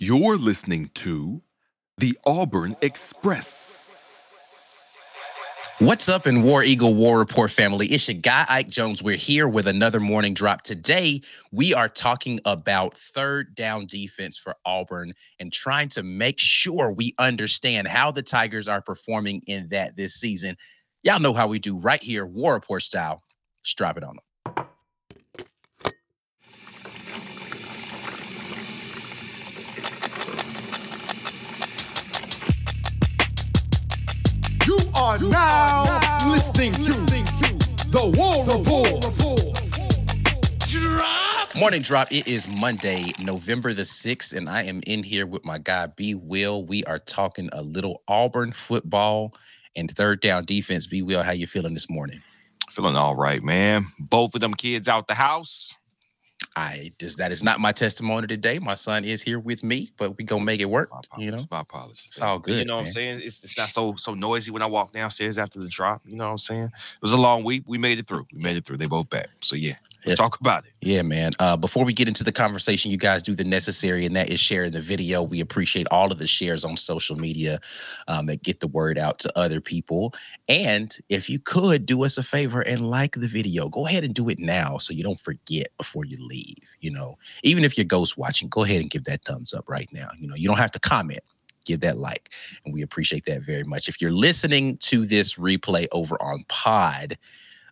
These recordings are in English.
You're listening to the Auburn Express. What's up in War Eagle War Rapport family? It's your guy Ike Jones. We're here with another morning drop. Today, we are talking about third down defense for Auburn and trying to make sure we understand how the Tigers are performing in that this season. Y'all know how we do right here, War Rapport style. Strap it on them. Are now, listening, to, the War Rapport. Morning drop. It is Monday, November the 6th, and I am in here with my guy B Will. We are talking a little Auburn football and third down defense. B Will, how you feeling this morning? Feeling all right, man. Both of them kids out the house. I just that is not my testimony today. My son is here with me, but we gonna make it work. You know, my apologies. It's all good, You know what man. I'm saying? It's, it's not so so noisy when I walk downstairs after the drop. You know what I'm saying? It was a long week. We made it through. We made it through. They both back. So yeah, let's Yeah. talk about it. Yeah, man. Uh, before we get into the conversation, you guys do the necessary, and that is sharing the video. We appreciate all of the shares on social media um, that get the word out to other people. And if you could do us a favor and like the video, go ahead and do it now so you don't forget before you leave. You know, even if you're ghost watching, go ahead and give that thumbs up right now. You know, you don't have to comment. Give that like, and we appreciate that very much. If you're listening to this replay over on Pod,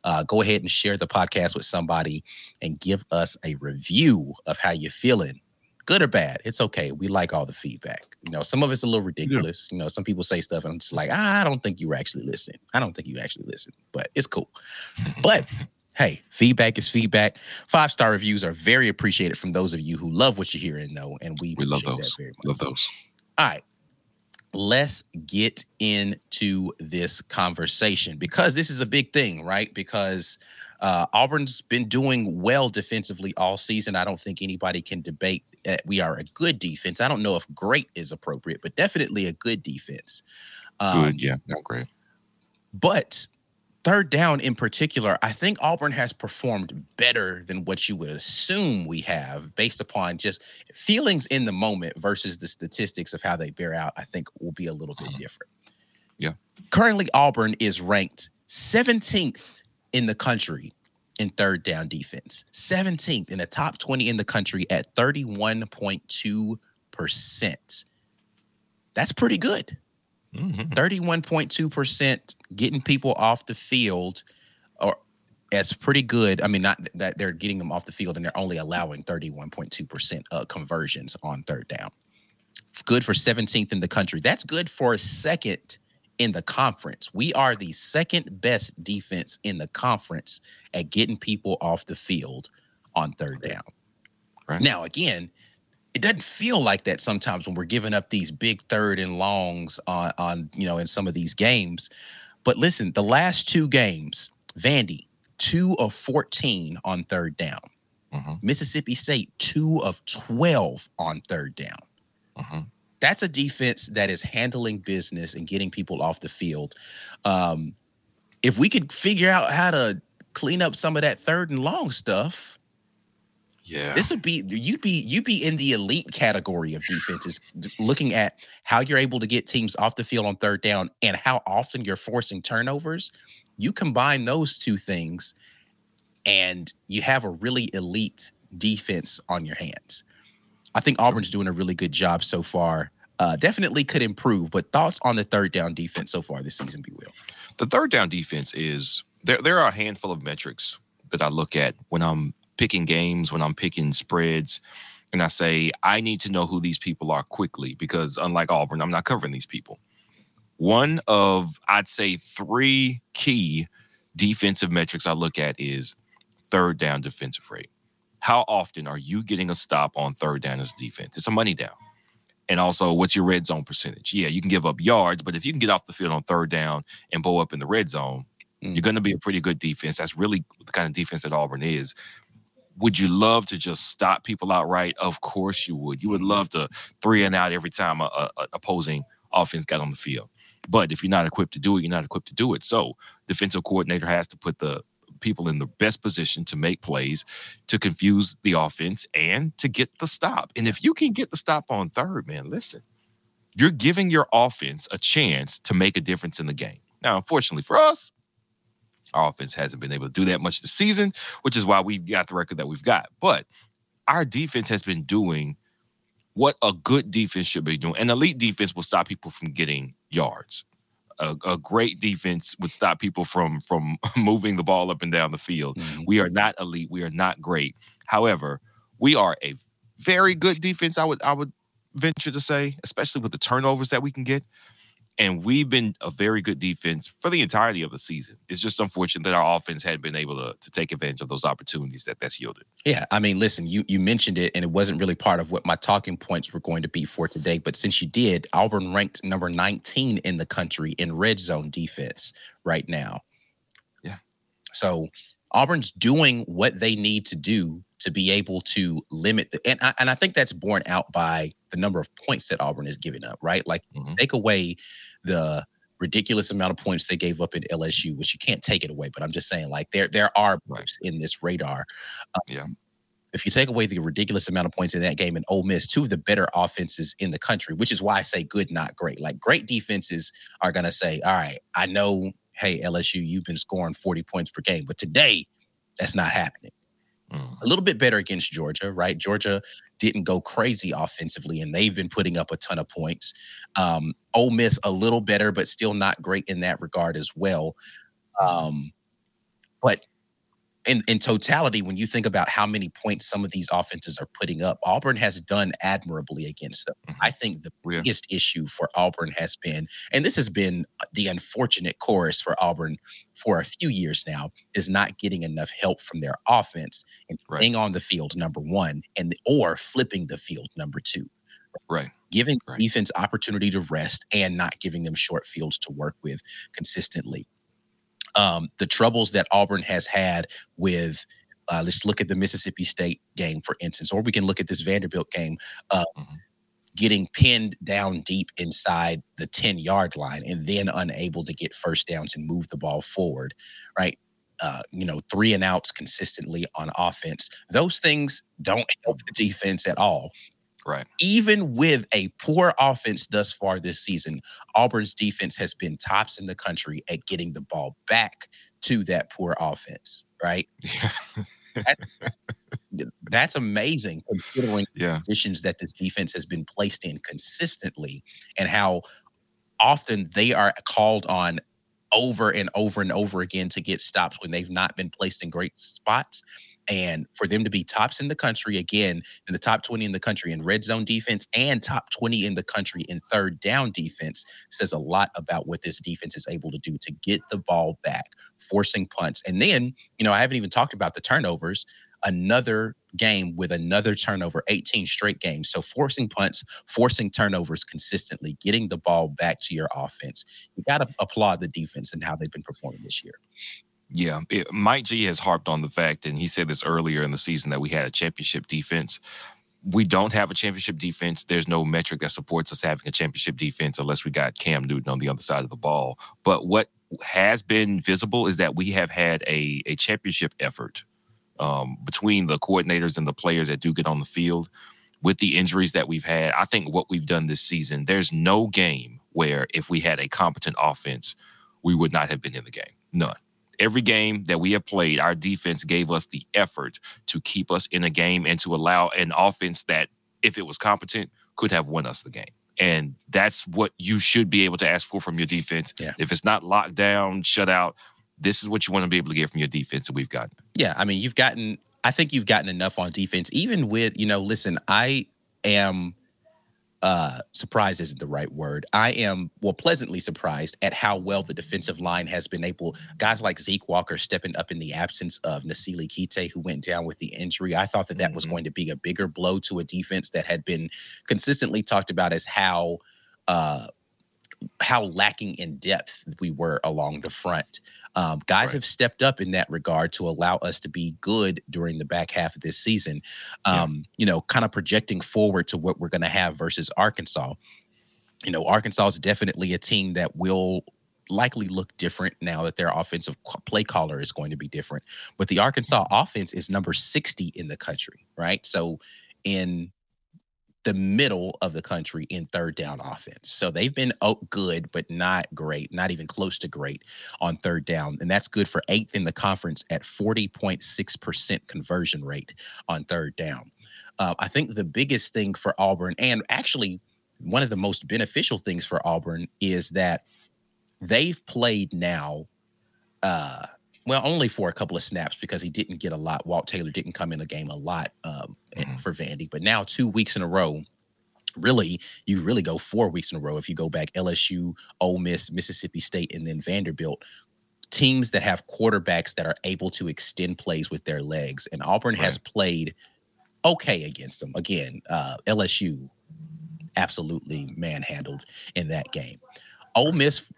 uh, go ahead and share the podcast with somebody and give us a review of how you're feeling good or bad it's okay we like all the feedback you know some of it's a little ridiculous you know some people say stuff and i'm just like "Ah, i don't think you were actually listening i don't think you actually listened but it's cool but hey feedback is feedback five star reviews are very appreciated from those of you who love what you're hearing though and we, We love those. that very much Love those. all right. Let's get into this conversation because this is a big thing, right? Because uh, Auburn's been doing well defensively all season. I don't think anybody can debate that we are a good defense. I don't know if great is appropriate, but definitely a good defense. Um, Good. Yeah. Not great. but third down in particular, I think Auburn has performed better than what you would assume we have based upon just feelings in the moment versus the statistics of how they bear out. I think will be a little bit Mhm. different. Yeah. Currently, Auburn is ranked 17th in the country in third down defense, 17th in the top 20 in the country at 31.2%. That's pretty good. Mhm. 31.2% getting people off the field or that's pretty good. I mean, not that they're getting them off the field and they're only allowing 31.2% uh, conversions on third down. Good for 17th in the country. That's good for second in the conference. We are the second best defense in the conference at getting people off the field on third down. Right. Now, again, it doesn't feel like that sometimes when we're giving up these big third and longs on on you know in some of these games. But listen, the last two games, Vandy, two of 14 on third down. Mhm. Mississippi State, two of 12 on third down. Mhm. That's a defense that is handling business and getting people off the field. Um, if we could figure out how to clean up some of that third and long stuff, Yeah. this would be you'd be you'd be in the elite category of defenses looking at how you're able to get teams off the field on third down and how often you're forcing turnovers you combine those two things and you have a really elite defense on your hands i think auburn's doing a really good job so far uh, definitely could improve but thoughts on the third down defense so far this season be will the third down defense is there. There are a handful of metrics that I look at when I'm picking games, when I'm picking spreads, and I say I need to know who these people are quickly because unlike Auburn, I'm not covering these people. One of I'd say three key defensive metrics I look at is third down defensive rate. How often are you getting a stop on third down as a defense? It's a money down. And also, what's your red zone percentage? Yeah, you can give up yards, but if you can get off the field on third down and bow up in the red zone, Mm. you're going to be a pretty good defense. That's really the kind of defense that Auburn is. Would you love to just stop people outright? Of course you would. You would mm-hmm. love to three and out every time a, a, a opposing offense got on the field. But if you're not equipped to do it, you're not equipped to do it. So defensive coordinator has to put the people in the best position to make plays, to confuse the offense, and to get the stop. And if you can get the stop on third, man, listen, you're giving your offense a chance to make a difference in the game. Now, unfortunately for us, our offense hasn't been able to do that much this season, which is why we've got the record that we've got. But our defense has been doing what a good defense should be doing. An elite defense will stop people from getting yards. A, a great defense would stop people from from moving the ball up and down the field. Mhm. We are not elite. We are not great. However, we are a very good defense. I would I would venture to say, especially with the turnovers that we can get. And we've been a very good defense for the entirety of the season. It's just unfortunate that our offense hadn't been able to, to take advantage of those opportunities that that's yielded. Yeah, I mean, listen, you you mentioned it, and it wasn't really part of what my talking points were going to be for today. But since you did, Auburn ranked number 19 in the country in red zone defense right now. Yeah. So Auburn's doing what they need to do to be able to limit the and I, and I think that's borne out by the number of points that Auburn is giving up, right? Like Mhm. take away the ridiculous amount of points they gave up at LSU, which you can't take it away, but I'm just saying like there there are Right. in this radar. Um, Yeah. If you take away the ridiculous amount of points in that game and Ole Miss, two of the better offenses in the country, which is why I say good, not great. Like great defenses are gonna say, all right, I know, hey, LSU, you've been scoring 40 points per game, but today that's not happening Mm. a little bit better against Georgia, right? Georgia didn't go crazy offensively, and they've been putting up a ton of points. Um, Ole Miss a little better, but still not great in that regard as well. Um, but in, in totality, when you think about how many points some of these offenses are putting up, Auburn has done admirably against them. Mhm. I think the Yeah. biggest issue for Auburn has been, and this has been the unfortunate chorus for Auburn for a few years now, is not getting enough help from their offense and Right. on the field, number one, and or flipping the field, number two Right. giving Right. defense opportunity to rest and not giving them short fields to work with consistently. Um, the troubles that Auburn has had with, uh, let's look at the Mississippi State game, for instance, or we can look at this Vanderbilt game, uh, Mhm. getting pinned down deep inside the 10 yard line and then unable to get first downs and move the ball forward, right? Uh, you know, three and outs consistently on offense. Those things don't help the defense at all Right. even with a poor offense thus far this season, Auburn's defense has been tops in the country at getting the ball back to that poor offense, right? Yeah. That's amazing considering yeah. positions that this defense has been placed in consistently and how often they are called on over and over and over again to get stops when they've not been placed in great spots. And for them to be tops in the country again, in the top 20 in the country in red zone defense and top 20 in the country in third down defense says a lot about what this defense is able to do to get the ball back, forcing punts. And then, you know, I haven't even talked about the turnovers another game with another turnover, 18 straight games. So forcing punts, forcing turnovers consistently, getting the ball back to your offense. You got to applaud the defense and how they've been performing this year. Yeah, it, Mike G has harped on the fact, and he said this earlier in the season that we had a championship defense. We don't have a championship defense. There's no metric that supports us having a championship defense unless we got Cam Newton on the other side of the ball. But what has been visible is that we have had a, a championship effort um, between the coordinators and the players that do get on the field with the injuries that we've had. I think what we've done this season, there's no game where if we had a competent offense, we would not have been in the game. None every game that we have played, our defense gave us the effort to keep us in a game and to allow an offense that, if it was competent, could have won us the game. And that's what you should be able to ask for from your defense. Yeah. If it's not locked down, shut out, this is what you want to be able to get from your defense, and we've gotten. Yeah, I mean, you've gotten. I think you've gotten enough on defense, even with you know. Listen, I am uh surprised isn't the right word. I am well pleasantly surprised at how well the defensive line has been able. Guys like Zeke Walker stepping up in the absence of Nasili Kite, who went down with the injury. I thought that that was Mhm. going to be a bigger blow to a defense that had been consistently talked about as how uh how lacking in depth we were along the front. Um, guys Right. have stepped up in that regard to allow us to be good during the back half of this season. Yeah. Um, You know, kind of projecting forward to what we're going to have versus Arkansas. You know, Arkansas is definitely a team that will likely look different now that their offensive play caller is going to be different. But the Arkansas offense is number 60 in the country, right? So in the middle of the country in third down offense. So they've been oh, good, but not great, not even close to great on third down. And that's good for eighth in the conference at 40.6% conversion rate on third down. Uh, I think the biggest thing for Auburn, and actually one of the most beneficial things for Auburn, is that they've played now. Uh, well, only for a couple of snaps because he didn't get a lot. Walt Taylor didn't come in the game a lot um, mm-hmm. for Vandy, but now two weeks in a row, really, you really go four weeks in a row if you go back LSU, Ole Miss, Mississippi State, and then Vanderbilt. Teams that have quarterbacks that are able to extend plays with their legs, and Auburn right. has played okay against them. Again, uh, LSU absolutely manhandled in that game. Ole Miss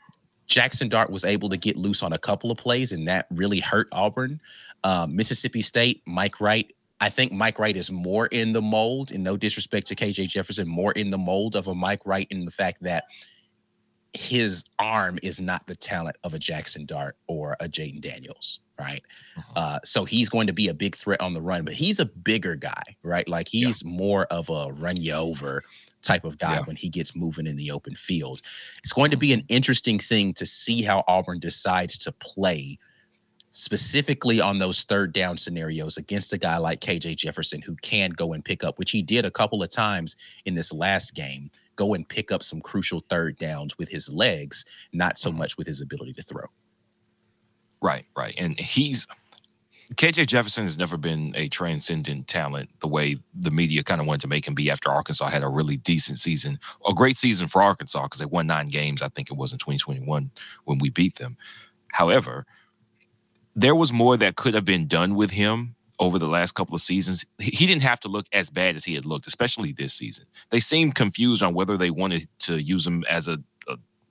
Jackson Dart was able to get loose on a couple of plays, and that really hurt Auburn. Um, Mississippi State, Mike Wright. I think Mike Wright is more in the mold, and no disrespect to KJ Jefferson, more in the mold of a Mike Wright in the fact that his arm is not the talent of a Jackson Dart or a Jayden Daniels, right? Uh-huh. Uh, so he's going to be a big threat on the run, but he's a bigger guy, right? Like he's yeah. more of a run you over type of guy yeah. when he gets moving in the open field. It's going to be an interesting thing to see how Auburn decides to play specifically on those third down scenarios against a guy like KJ Jefferson who can go and pick up, which he did a couple of times in this last game, go and pick up some crucial third downs with his legs, not so mm-hmm. much with his ability to throw. Right, right. And he's KJ Jefferson has never been a transcendent talent the way the media kind of wanted to make him be after Arkansas had a really decent season, a great season for Arkansas because they won nine games. I think it was in 2021 when we beat them. However, there was more that could have been done with him over the last couple of seasons. He didn't have to look as bad as he had looked, especially this season. They seemed confused on whether they wanted to use him as a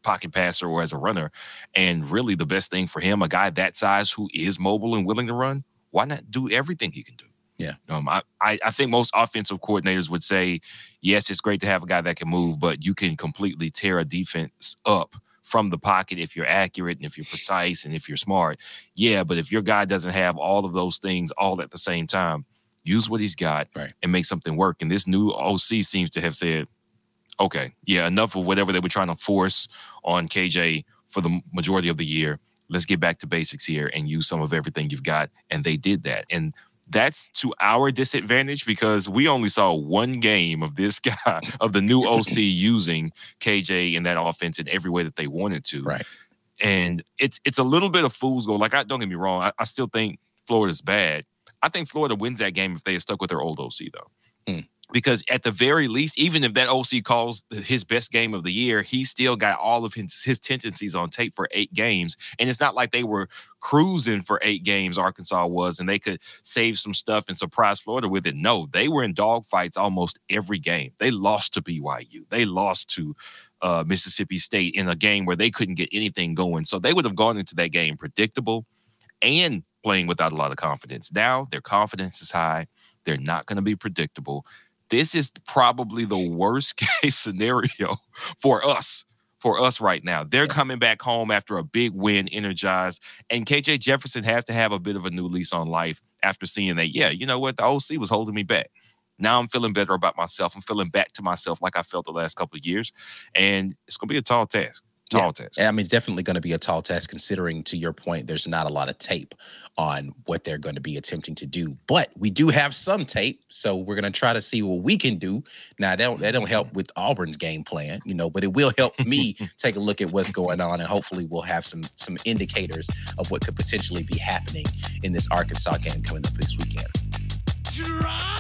pocket passer or as a runner. And really, the best thing for him, a guy that size who is mobile and willing to run, why not do everything he can do? Yeah. Um, I, I, I think most offensive coordinators would say, yes, it's great to have a guy that can move, but you can completely tear a defense up from the pocket if you're accurate and if you're precise and if you're smart. Yeah, but if your guy doesn't have all of those things all at the same time, use what he's got right. and make something work. And this new OC seems to have said, okay, yeah, enough of whatever they were trying to force on KJ for the majority of the year. Let's get back to basics here and use some of everything you've got. And they did that. And that's to our disadvantage because we only saw one game of this guy, of the new OC using KJ in that offense in every way that they wanted to. Right. And it's it's a little bit of fool's gold. Like I don't get me wrong, I, I still think Florida's bad. I think Florida wins that game if they had stuck with their old OC though. Mm because at the very least, even if that OC calls his best game of the year, he still got all of his, his tendencies on tape for eight games. And it's not like they were cruising for eight games, Arkansas was, and they could save some stuff and surprise Florida with it. No, they were in dogfights almost every game. They lost to BYU, they lost to uh, Mississippi State in a game where they couldn't get anything going. So they would have gone into that game predictable and playing without a lot of confidence. Now their confidence is high. They're not going to be predictable this is probably the worst case scenario for us for us right now. They're yeah. coming back home after a big win, energized, and KJ Jefferson has to have a bit of a new lease on life after seeing that. Yeah, you know what? The OC was holding me back. Now I'm feeling better about myself. I'm feeling back to myself like I felt the last couple of years, and it's going to be a tall task tall yeah. task. I mean, definitely going to be a tall task considering, to your point, there's not a lot of tape on what they're going to be attempting to do. But we do have some tape, so we're going to try to see what we can do. Now, that don't, that don't help with Auburn's game plan, you know, but it will help me take a look at what's going on, and hopefully we'll have some some indicators of what could potentially be happening in this Arkansas game coming up this weekend.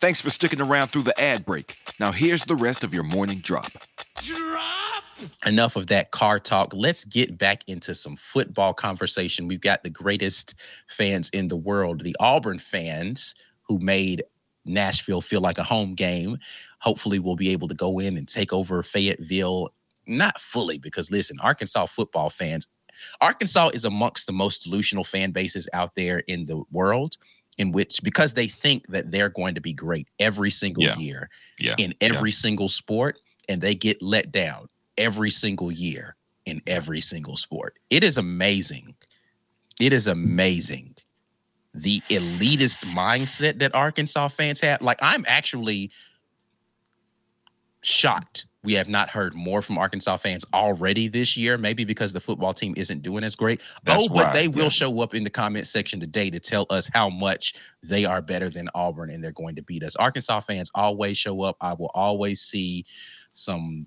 Thanks for sticking around through the ad break. Now here's the rest of your morning drop. Drop! enough of that car talk. Let's get back into some football conversation. We've got the greatest fans in the world, the Auburn fans who made Nashville feel like a home game. Hopefully, we'll be able to go in and take over Fayetteville. Not fully, because listen, Arkansas football fans, Arkansas is amongst the most delusional fan bases out there in the world. In which, because they think that they're going to be great every single Yeah. year Yeah. in every single sport, and they get let down every single year in every single sport. It is amazing. It is amazing the elitist mindset that Arkansas fans have. Like, I'm actually shocked we have not heard more from Arkansas fans already this year, maybe because the football team isn't doing as great. That's oh, but right, they will yeah. show up in the comment section today to tell us how much they are better than Auburn and they're going to beat us. Arkansas fans always show up. I will always see some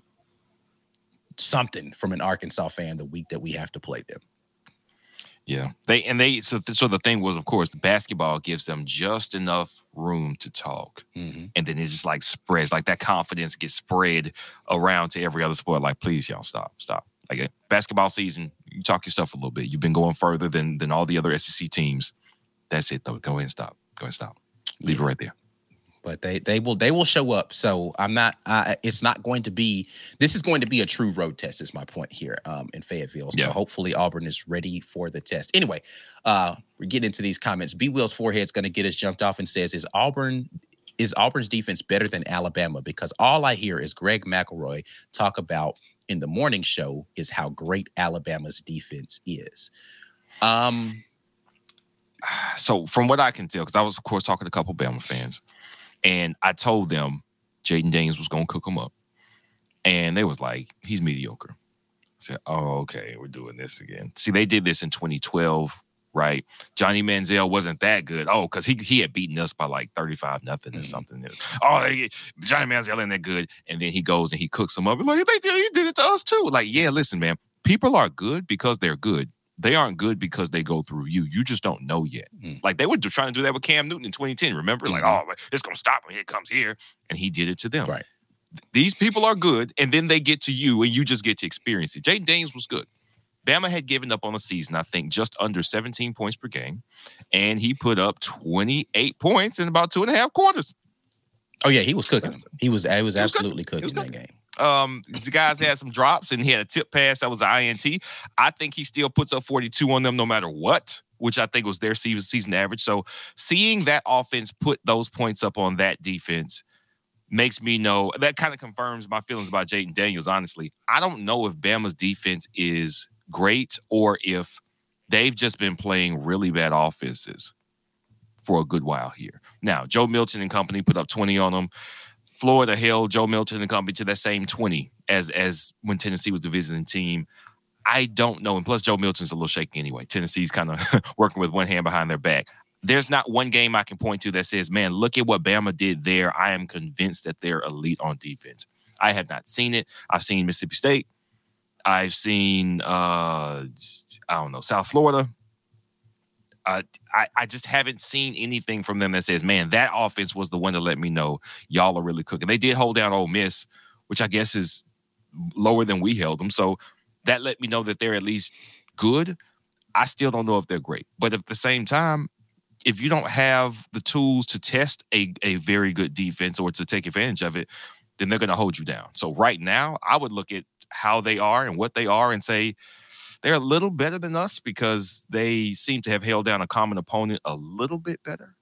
something from an Arkansas fan the week that we have to play them. Yeah, they and they so so the thing was, of course, the basketball gives them just enough room to talk, Mhm. and then it just like spreads, like that confidence gets spread around to every other sport. Like, please, y'all, stop, stop. Like uh, basketball season, you talk your stuff a little bit. You've been going further than than all the other SEC teams. That's it, though. Go ahead and stop. Go ahead and stop. Leave it right there. But they they will they will show up. So I'm not. I it's not going to be. This is going to be a true road test. Is my point here. Um, in Fayetteville. So Yeah. hopefully Auburn is ready for the test. Anyway, uh, we're getting into these comments. B Will's forehead's going to get us jumped off and says, "Is Auburn." Is Auburn's defense better than Alabama? Because all I hear is Greg McElroy talk about in the morning show is how great Alabama's defense is. Um, so from what I can tell, because I was of course talking to a couple Bama fans, and I told them Jayden Daniels was gonna cook them up, and they was like, he's mediocre. I said, oh okay, we're doing this again. See, they did this in 2012, right? Johnny Manziel wasn't that good. Oh, because he he had beaten us by like 35 nothing or Mhm. something. Oh, they, Johnny Manziel ain't that good, and then he goes and he cooks them up. Like they did, he did it to us too. Like yeah, listen, man, people are good because they're good. They aren't good because they go through you. You just don't know yet. Mm. Like they were trying to do that with Cam Newton in 2010. Remember, like, Mhm. oh, it's gonna stop him. Here it comes here, and he did it to them. Right. These people are good, and then they get to you, and you just get to experience it. Jayden Daniels was good. Bama had given up on the season, I think, just under 17 points per game, and he put up 28 points in about two and a half quarters. oh yeah, he was cooking. He was. He was He was absolutely cooking. Cooking that game. Um, the guys had some drops, and he had a tip pass that was an INT. I think he still puts up 42 on them no matter what, which I think was their season average. So seeing that offense put those points up on that defense makes me know that kind of confirms my feelings about Jayden Daniels. Honestly, I don't know if Bama's defense is great or if they've just been playing really bad offenses for a good while here. Now, Joe Milton and company put up 20 on them. Florida held Joe Milton and company to that same 20 as as when Tennessee was the visiting team. I don't know. And plus, Joe Milton's a little shaky anyway. Tennessee's kind of working with one hand behind their back. There's not one game I can point to that says, man, look at what Bama did there. I am convinced that they're elite on defense. I have not seen it. I've seen Mississippi State. I've seen, uh, I don't know, South Florida. Uh, I, I just haven't seen anything from them that says, man, that offense was the one to let me know y'all are really cooking. They did hold down Ole Miss, which I guess is lower than we held them. So that let me know that they're at least good. I still don't know if they're great. But at the same time, if you don't have the tools to test a, a very good defense or to take advantage of it, then they're going to hold you down. So right now, I would look at how they are and what they are and say they're a little better than us because they seem to have held down a common opponent a little bit better,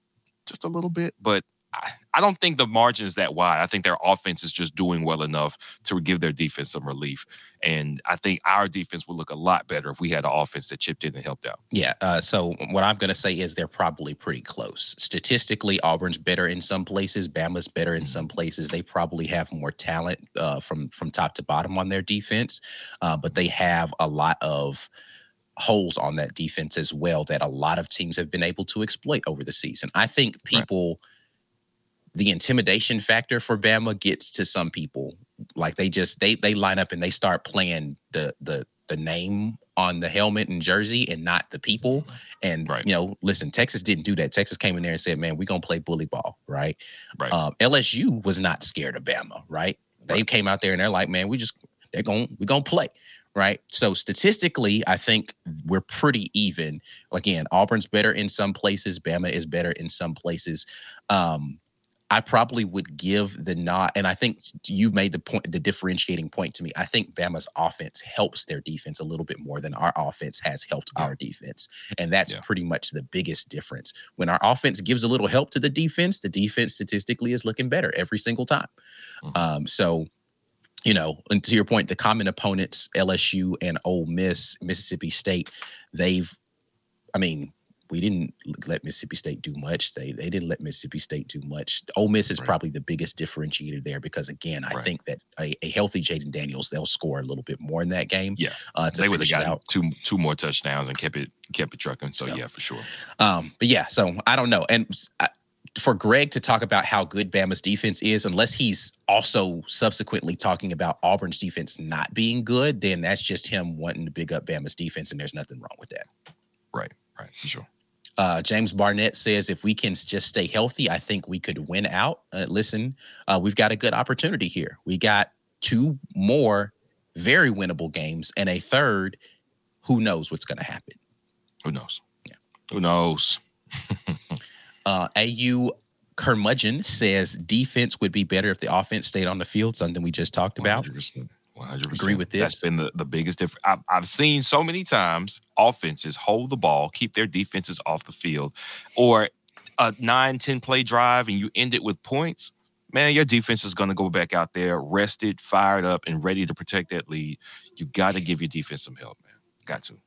just a little bit. But I, don't think the margin is that wide. I think their offense is just doing well enough to give their defense some relief. And I think our defense would look a lot better if we had an offense that chipped in and helped out. Yeah. Uh, so what I'm going to say is they're probably pretty close. Statistically, Auburn's better in some places. Bama's better in some places. They probably have more talent uh, from from top to bottom on their defense, uh, but they have a lot of holes on that defense as well that a lot of teams have been able to exploit over the season. I think Right. The intimidation factor for Bama gets to some people. Like they just they they line up and they start playing the the the name on the helmet and jersey and not the people. And Right. you know, listen, Texas didn't do that. Texas came in there and said, "Man, we're gonna play bully ball." Right. Right. Um, LSU was not scared of Bama. Right. They Right. came out there and they're like, "Man, we just they're going we're to play right? So statistically, I think we're pretty even. Again, Auburn's better in some places, Bama is better in some places. Um, I probably would give the nod, and I think you made the point, the differentiating point to me. I think Bama's offense helps their defense a little bit more than our offense has helped yeah. our defense, and that's yeah. pretty much the biggest difference. When our offense gives a little help to the defense, the defense statistically is looking better every single time. Mm-hmm. Um, so you know, and to your point, the common opponents, LSU and Ole Miss, Mississippi State, they've, I mean, we didn't let Mississippi State do much. They they didn't let Mississippi State do much. Ole Miss is right. probably the biggest differentiator there because again, I right. think that a, a healthy Jayden Daniels, they'll score a little bit more in that game. Yeah, uh, they would have got two two more touchdowns and kept it kept it trucking. So, so yeah, for sure. Um, but yeah, so I don't know, and I, for Greg to talk about how good Bama's defense is, unless he's also subsequently talking about Auburn's defense not being good, then that's just him wanting to big up Bama's defense, and there's nothing wrong with that. Right, right, for sure. Uh, James Barnett says if we can just stay healthy, I think we could win out. Uh, listen, uh, we've got a good opportunity here. We got two more very winnable games, and a third. Who knows what's going to happen? Who knows? Yeah. Who knows? Uh, AU Curmudgeon says defense would be better if the offense stayed on the field, something we just talked about. 100%. 100%. Agree with this. That's been the, the biggest difference. I've, I've seen so many times offenses hold the ball, keep their defenses off the field, or a nine, 10 play drive and you end it with points. Man, your defense is going to go back out there rested, fired up, and ready to protect that lead. You got to give your defense some help, man. Got to.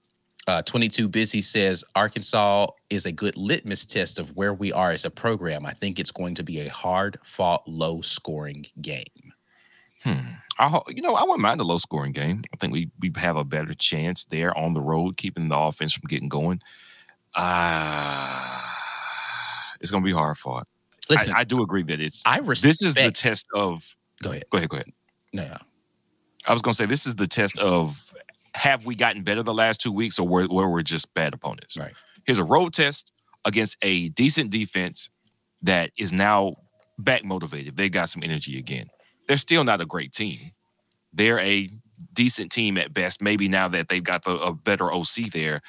Uh, 22 Busy says Arkansas is a good litmus test of where we are as a program. I think it's going to be a hard fought, low scoring game. Hmm. I, you know, I wouldn't mind a low scoring game. I think we we have a better chance there on the road, keeping the offense from getting going. Uh, it's going to be hard fought. Listen, I, I, do agree that it's. I respect, this is the test of. Go ahead. Go ahead. Go ahead. No. I was going to say this is the test of have we gotten better the last two weeks or where, where we're just bad opponents? Right. Here's a road test against a decent defense that is now back motivated. They got some energy again. They're still not a great team. They're a decent team at best. Maybe now that they've got the, a better OC there,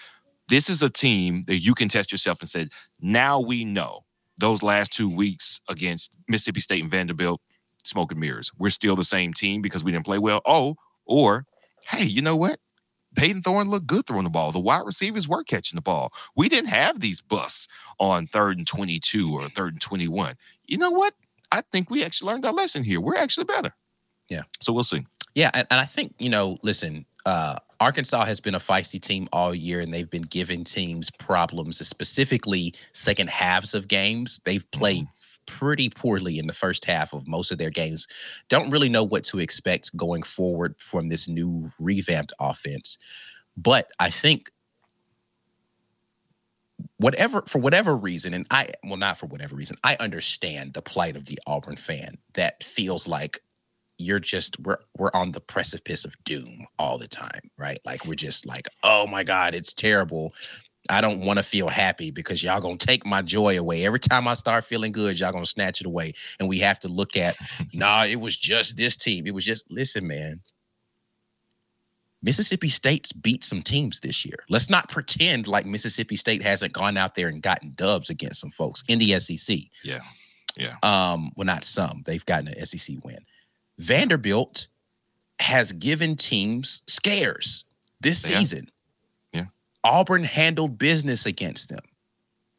this is a team that you can test yourself and say, now we know those last two weeks against Mississippi State and Vanderbilt, smoke and mirrors. We're still the same team because we didn't play well. Oh, or hey, you know what? Payton Thorne looked good throwing the ball. The wide receivers were catching the ball. We didn't have these busts on third and 22 or third and 21. You know what? I think we actually learned our lesson here. We're actually better. Yeah. So we'll see. Yeah. And, and I think, you know, listen, uh, Arkansas has been a feisty team all year, and they've been giving teams problems, specifically second halves of games. They've played mm-hmm. pretty poorly in the first half of most of their games. Don't really know what to expect going forward from this new revamped offense. But I think whatever for whatever reason and i well not for whatever reason i understand the plight of the auburn fan that feels like you're just we're we're on the precipice of doom all the time, right? Like we're just like, oh my God, it's terrible. I don't want to feel happy because y'all gonna take my joy away. Every time I start feeling good, y'all gonna snatch it away. And we have to look at, nah, it was just this team. It was just listen, man. Mississippi State's beat some teams this year. Let's not pretend like Mississippi State hasn't gone out there and gotten dubs against some folks in the SEC. Yeah. Yeah. Um, well, not some. They've gotten an SEC win. Vanderbilt has given teams scares this yeah. season. Yeah. Auburn handled business against them.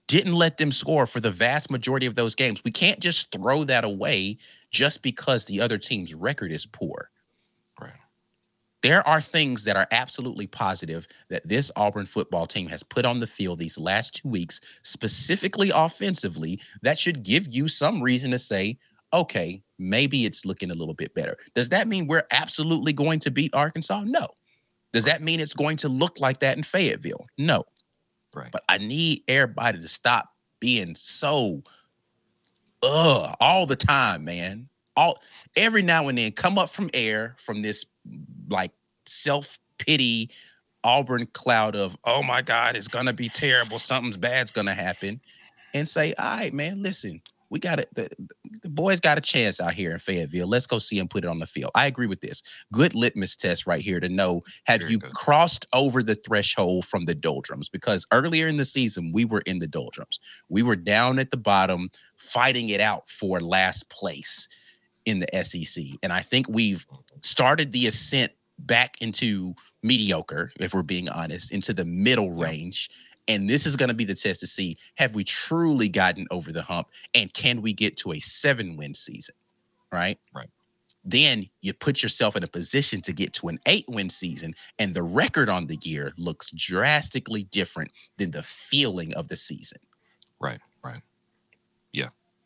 Didn't let them score for the vast majority of those games. We can't just throw that away just because the other team's record is poor. There are things that are absolutely positive that this Auburn football team has put on the field these last two weeks, specifically offensively, that should give you some reason to say, okay, maybe it's looking a little bit better. Does that mean we're absolutely going to beat Arkansas? No. Does that mean it's going to look like that in Fayetteville? No. Right. But I need everybody to stop being so uh all the time, man. All every now and then come up from air from this like self-pity Auburn cloud of, oh my God, it's gonna be terrible, something's bad's gonna happen, and say, all right, man, listen, we got it. The, the boys got a chance out here in Fayetteville. Let's go see him put it on the field. I agree with this. Good litmus test right here to know have Very you good. crossed over the threshold from the doldrums? Because earlier in the season, we were in the doldrums. We were down at the bottom, fighting it out for last place in the SEC. And I think we've started the ascent back into mediocre, if we're being honest, into the middle range. And this is going to be the test to see have we truly gotten over the hump and can we get to a seven win season? Right. Right. Then you put yourself in a position to get to an eight win season, and the record on the year looks drastically different than the feeling of the season. Right, right.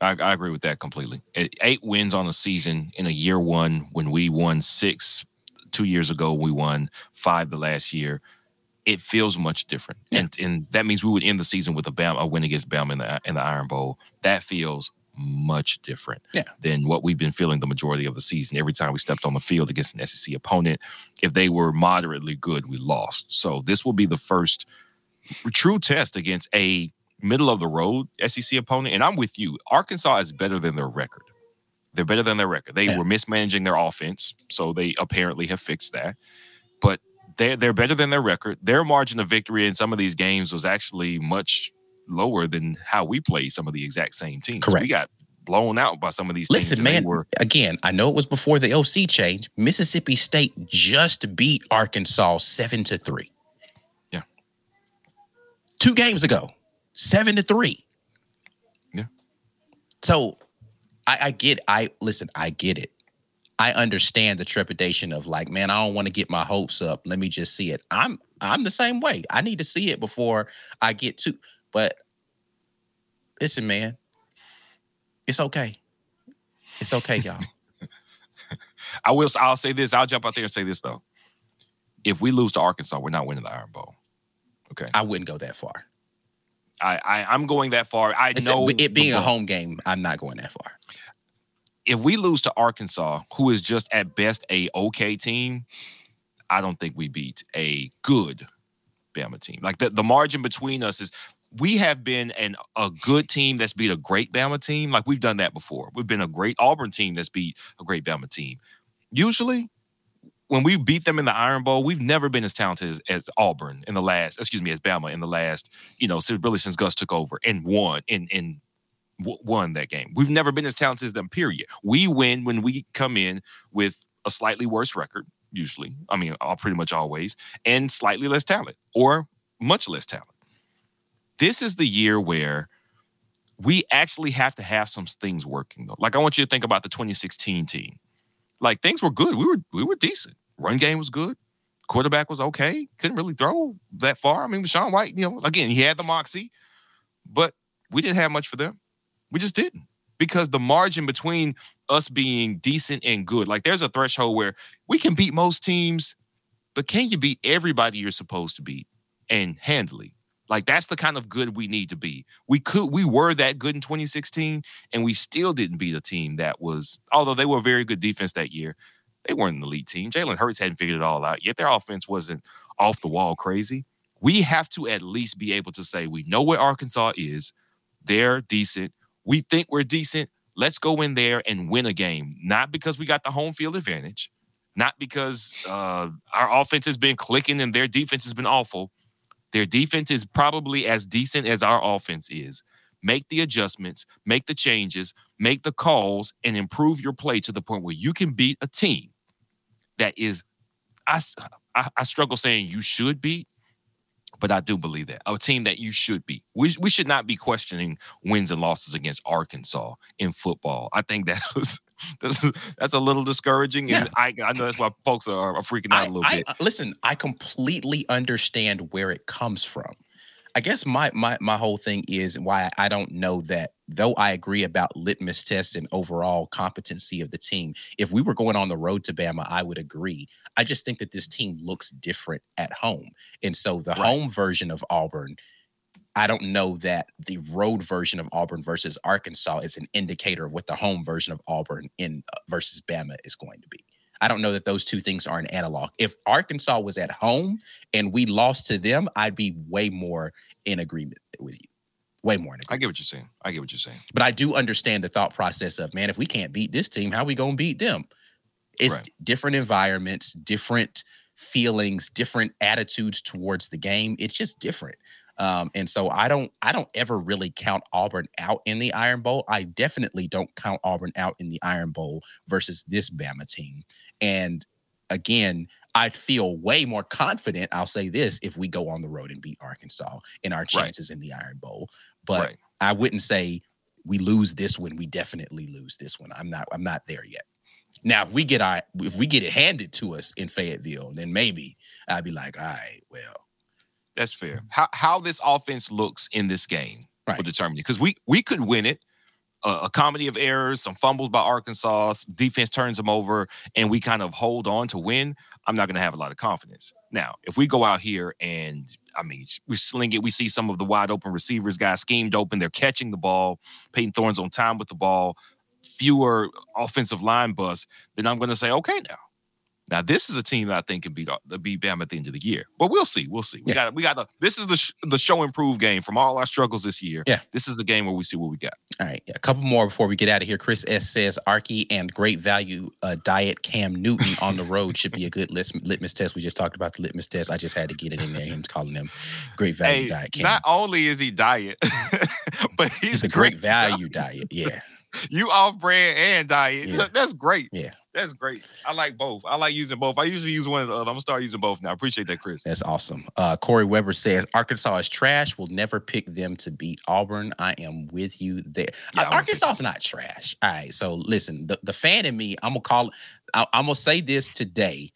I, I agree with that completely. Eight wins on a season in a year one when we won six two years ago, we won five the last year. It feels much different, Yeah. and and that means we would end the season with a Bam a win against Bama in the in the Iron Bowl. That feels much different Yeah. than what we've been feeling the majority of the season. Every time we stepped on the field against an SEC opponent, if they were moderately good, we lost. So this will be the first true test against a middle of the road SEC opponent. And I'm with you. Arkansas is better than their record. They're better than their record. They Yeah. were mismanaging their offense, so they apparently have fixed that. But they're they're better than their record. Their margin of victory in some of these games was actually much lower than how we played some of the exact same teams. Correct. We got blown out by some of these Listen, man, were again, I know it was before the OC change. Mississippi State just beat Arkansas seven to three. Yeah. Two games ago, seven to three. Yeah. So I, I get, I listen, I get it. I understand the trepidation of like, man, I don't want to get my hopes up. Let me just see it. I'm I'm the same way. I need to see it before I get to. But listen, man, it's okay. It's okay, y'all. I will I'll say this. I'll jump out there and say this though. If we lose to Arkansas, we're not winning the Iron Bowl. Okay. I wouldn't go that far. I, I I'm going that far. I It's know it being a home game, I'm not going that far. If we lose to Arkansas, who is just at best a okay team, I don't think we beat a good Bama team. Like the, the margin between us is we have been an a good team that's beat a great Bama team. Like we've done that before. We've been a great Auburn team that's beat a great Bama team. Usually, when we beat them in the Iron Bowl, we've never been as talented as, as Auburn in the last, excuse me, as Bama in the last, you know, really since Gus took over and won and and won that game. We've never been as talented as them. Period. We win when we come in with a slightly worse record. Usually, I mean, all pretty much always, and slightly less talent or much less talent. This is the year where we actually have to have some things working though. Like I want you to think about the 2016 team. Like things were good. We were we were decent. Run game was good. Quarterback was okay. Couldn't really throw that far. I mean, Sean White, you know, again, he had the moxie, but we didn't have much for them. We just didn't. Because the margin between us being decent and good, like there's a threshold where we can beat most teams, but can you beat everybody you're supposed to beat and handily? Like that's the kind of good we need to be. We could we were that good in 2016 and we still didn't beat a team that was although they were a very good defense that year, they weren't an elite team. Jalen Hurts hadn't figured it all out yet. Their offense wasn't off the wall crazy. We have to at least be able to say we know where Arkansas is. They're decent. We think we're decent. Let's go in there and win a game. Not because we got the home field advantage, not because uh, our offense has been clicking and their defense has been awful. Their defense is probably as decent as our offense is. Make the adjustments, make the changes, make the calls, and improve your play to the point where you can beat a team that is. I, I, I struggle saying you should beat, but I do believe that a team that you should beat. We, we should not be questioning wins and losses against Arkansas in football. I think that was that's, that's a little discouraging, and I, I know that's why folks are, are freaking out I, a little I- bit. listen, I completely understand where it comes from. I guess my my my whole thing is why I don't know that though I agree about litmus tests and overall competency of the team. If we were going on the road to Bama, I would agree. I just think that this team looks different at home. And so the Right. home version of Auburn, I don't know that the road version of Auburn versus Arkansas is an indicator of what the home version of Auburn in uh, versus Bama is going to be. I don't know that those two things are an analog. If Arkansas was at home and we lost to them, I'd be way more in agreement with you. Way more I get what you're saying. I get what you're saying. But I do understand the thought process of man, if we can't beat this team, how we gonna beat them? It's Right. different environments, different feelings, different attitudes towards the game. It's just different. Um, and so I don't I don't ever really count Auburn out in the Iron Bowl. I definitely don't count Auburn out in the Iron Bowl versus this Bama team. And again, I'd feel way more confident. I'll say this if we go on the road and beat Arkansas in our chances in the Iron Bowl. But right. I wouldn't say we lose this one. We definitely lose this one. I'm not. I'm not there yet. Now, if we get our, if we get it handed to us in Fayetteville, then maybe I'd be like, all right, well, That's fair. Hmm. How how this offense looks in this game will determine it. Because we we could win it. Uh, a comedy of errors, some fumbles by Arkansas, defense turns them over, and we kind of hold on to win. I'm not going to have a lot of confidence. Now, if we go out here and I mean, we sling it, we see some of the wide open receivers, guys schemed open, they're catching the ball. Payton Thorne's on time with the ball, fewer offensive line busts, then I'm going to say, okay, now. Now this is a team that I think can beat beat Bama at the end of the year, but we'll see. We'll see. We Yeah. got we got the this is the sh- the show improve game from all our struggles this year. Yeah. this is a game where we see what we got. all right. A couple more before we get out of here. Chris S says Arky and great value uh, diet Cam Newton on the road should be a good lis- litmus test. We just talked about the litmus test. I just had to get it in there. Him calling them great value Hey, diet Cam. not only is he diet, but he's It's a great value diet. Yeah. You off brand and diet. Yeah. So that's great. Yeah. That's great. I like both. I like using both. I usually use one of the other. I'm gonna start using both now. I appreciate that, Chris. That's awesome. Uh, Corey Weber says Arkansas is trash. We'll never pick them to beat Auburn. I am with you there. Yeah, Uh, Arkansas is not trash. All right. So listen, the, the fan in me, I'm gonna call. I, I'm gonna say this today,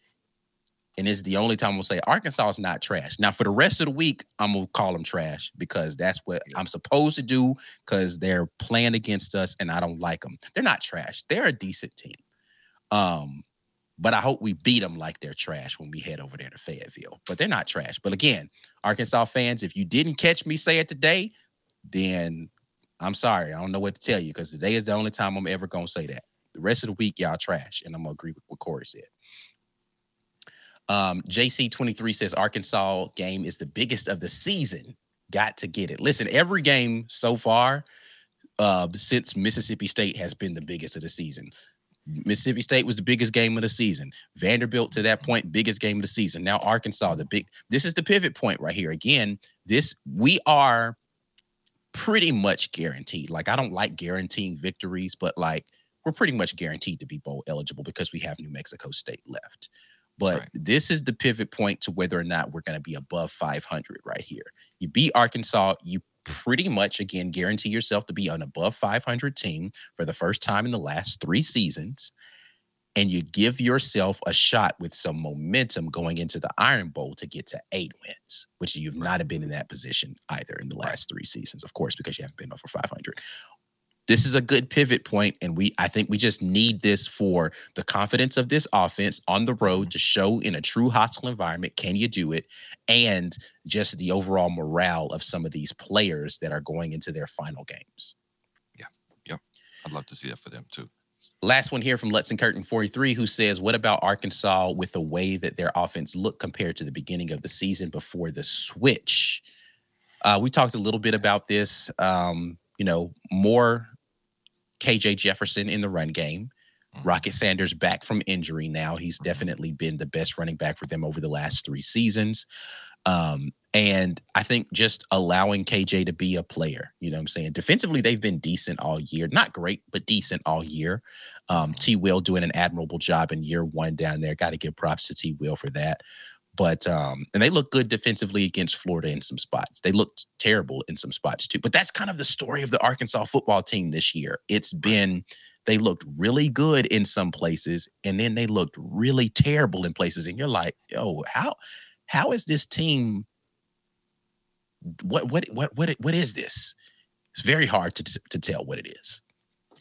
and it's the only time I'm gonna say Arkansas is not trash. Now for the rest of the week, I'm gonna call them trash because that's what Yeah. I'm supposed to do because they're playing against us, and I don't like them. They're not trash. They're a decent team. Um, but I hope we beat them like they're trash when we head over there to Fayetteville. But they're not trash. But again, Arkansas fans, if you didn't catch me say it today, then I'm sorry. I don't know what to tell you because today is the only time I'm ever gonna say that. The rest of the week, y'all trash, and I'm gonna agree with what Corey said. Um, JC23 says Arkansas game is the biggest of the season. Got to get it. Listen, every game so far uh, since Mississippi State has been the biggest of the season. Mississippi State was the biggest game of the season. Vanderbilt to that point, biggest game of the season. Now Arkansas, the big. This is the pivot point right here. Again, this we are pretty much guaranteed. Like I don't like guaranteeing victories, but like we're pretty much guaranteed to be bowl eligible because we have New Mexico State left. But Right. this is the pivot point to whether or not we're going to be above 500 right here. You beat Arkansas, you pretty much again guarantee yourself to be an above 500 team for the first time in the last three seasons. And you give yourself a shot with some momentum going into the Iron Bowl to get to eight wins, which you've not been in that position either in the last three seasons, of course, because you haven't been over 500 this is a good pivot point and we i think we just need this for the confidence of this offense on the road to show in a true hostile environment can you do it? And just the overall morale of some of these players that are going into their final games. Yeah yeah. I'd love to see that for them too. last one here from Letson Curtin 43 who says what about Arkansas with the way that their offense looked compared to the beginning of the season before the switch? Uh, we talked a little bit about this um, you know more KJ Jefferson in the run game Mhm. Rocket Sanders back from injury now he's definitely been the best running back for them over the last 3 seasons um, and I think just allowing KJ to be a player, you know what I'm saying? Defensively, they've been decent all year. Not great, but decent all year. Um, T Will doing an admirable job in year one down there. Got to give props to T Will for that. But um, and they look good defensively against Florida in some spots. They looked terrible in some spots too. But that's kind of the story of the Arkansas football team this year. It's been they looked really good in some places, and then they looked really terrible in places. And you're like, oh, how how is this team what what what what what is this it's very hard to to tell what it is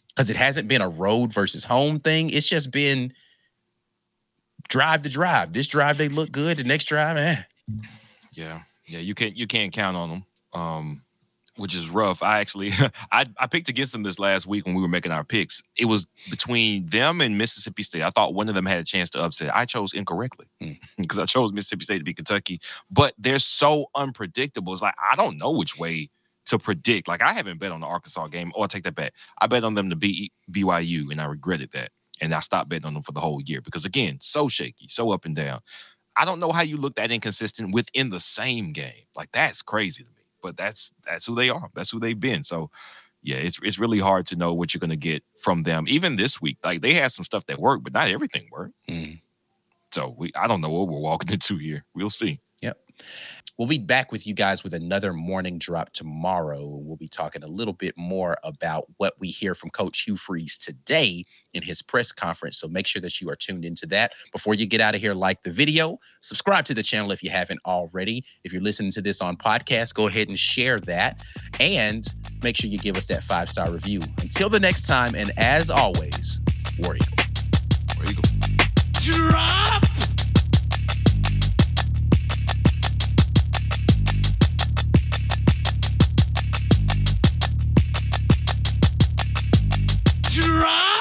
because it hasn't been a road versus home thing it's just been drive to drive this drive they look good the next drive eh. Yeah, yeah, you can't you can't count on them, um, which is rough. I actually I I picked against them this last week when we were making our picks. It was between them and Mississippi State. I thought one of them had a chance to upset. I chose incorrectly because I chose Mississippi State to be Kentucky. But they're so unpredictable. It's like I don't know which way to predict. Like I haven't bet on the Arkansas game. Oh, I take that bet. I bet on them to beat BYU, and I regretted that. And I stopped betting on them for the whole year because again, so shaky, so up and down. I don't know how you look that inconsistent within the same game. Like that's crazy to me. But that's that's who they are. That's who they've been. So yeah, it's it's really hard to know what you're gonna get from them. Even this week, like they had some stuff that worked, but not everything worked. Mm. So we I don't know what we're walking into here. We'll see. Yep. We'll be back with you guys with another morning drop tomorrow. We'll be talking a little bit more about what we hear from Coach Hugh Freeze today in his press conference. So make sure that you are tuned into that. Before you get out of here, like the video, subscribe to the channel if you haven't already. If you're listening to this on podcast, go ahead and share that. And make sure you give us that five star review. Until the next time, and as always, War Eagle. War Eagle. Drive! drop.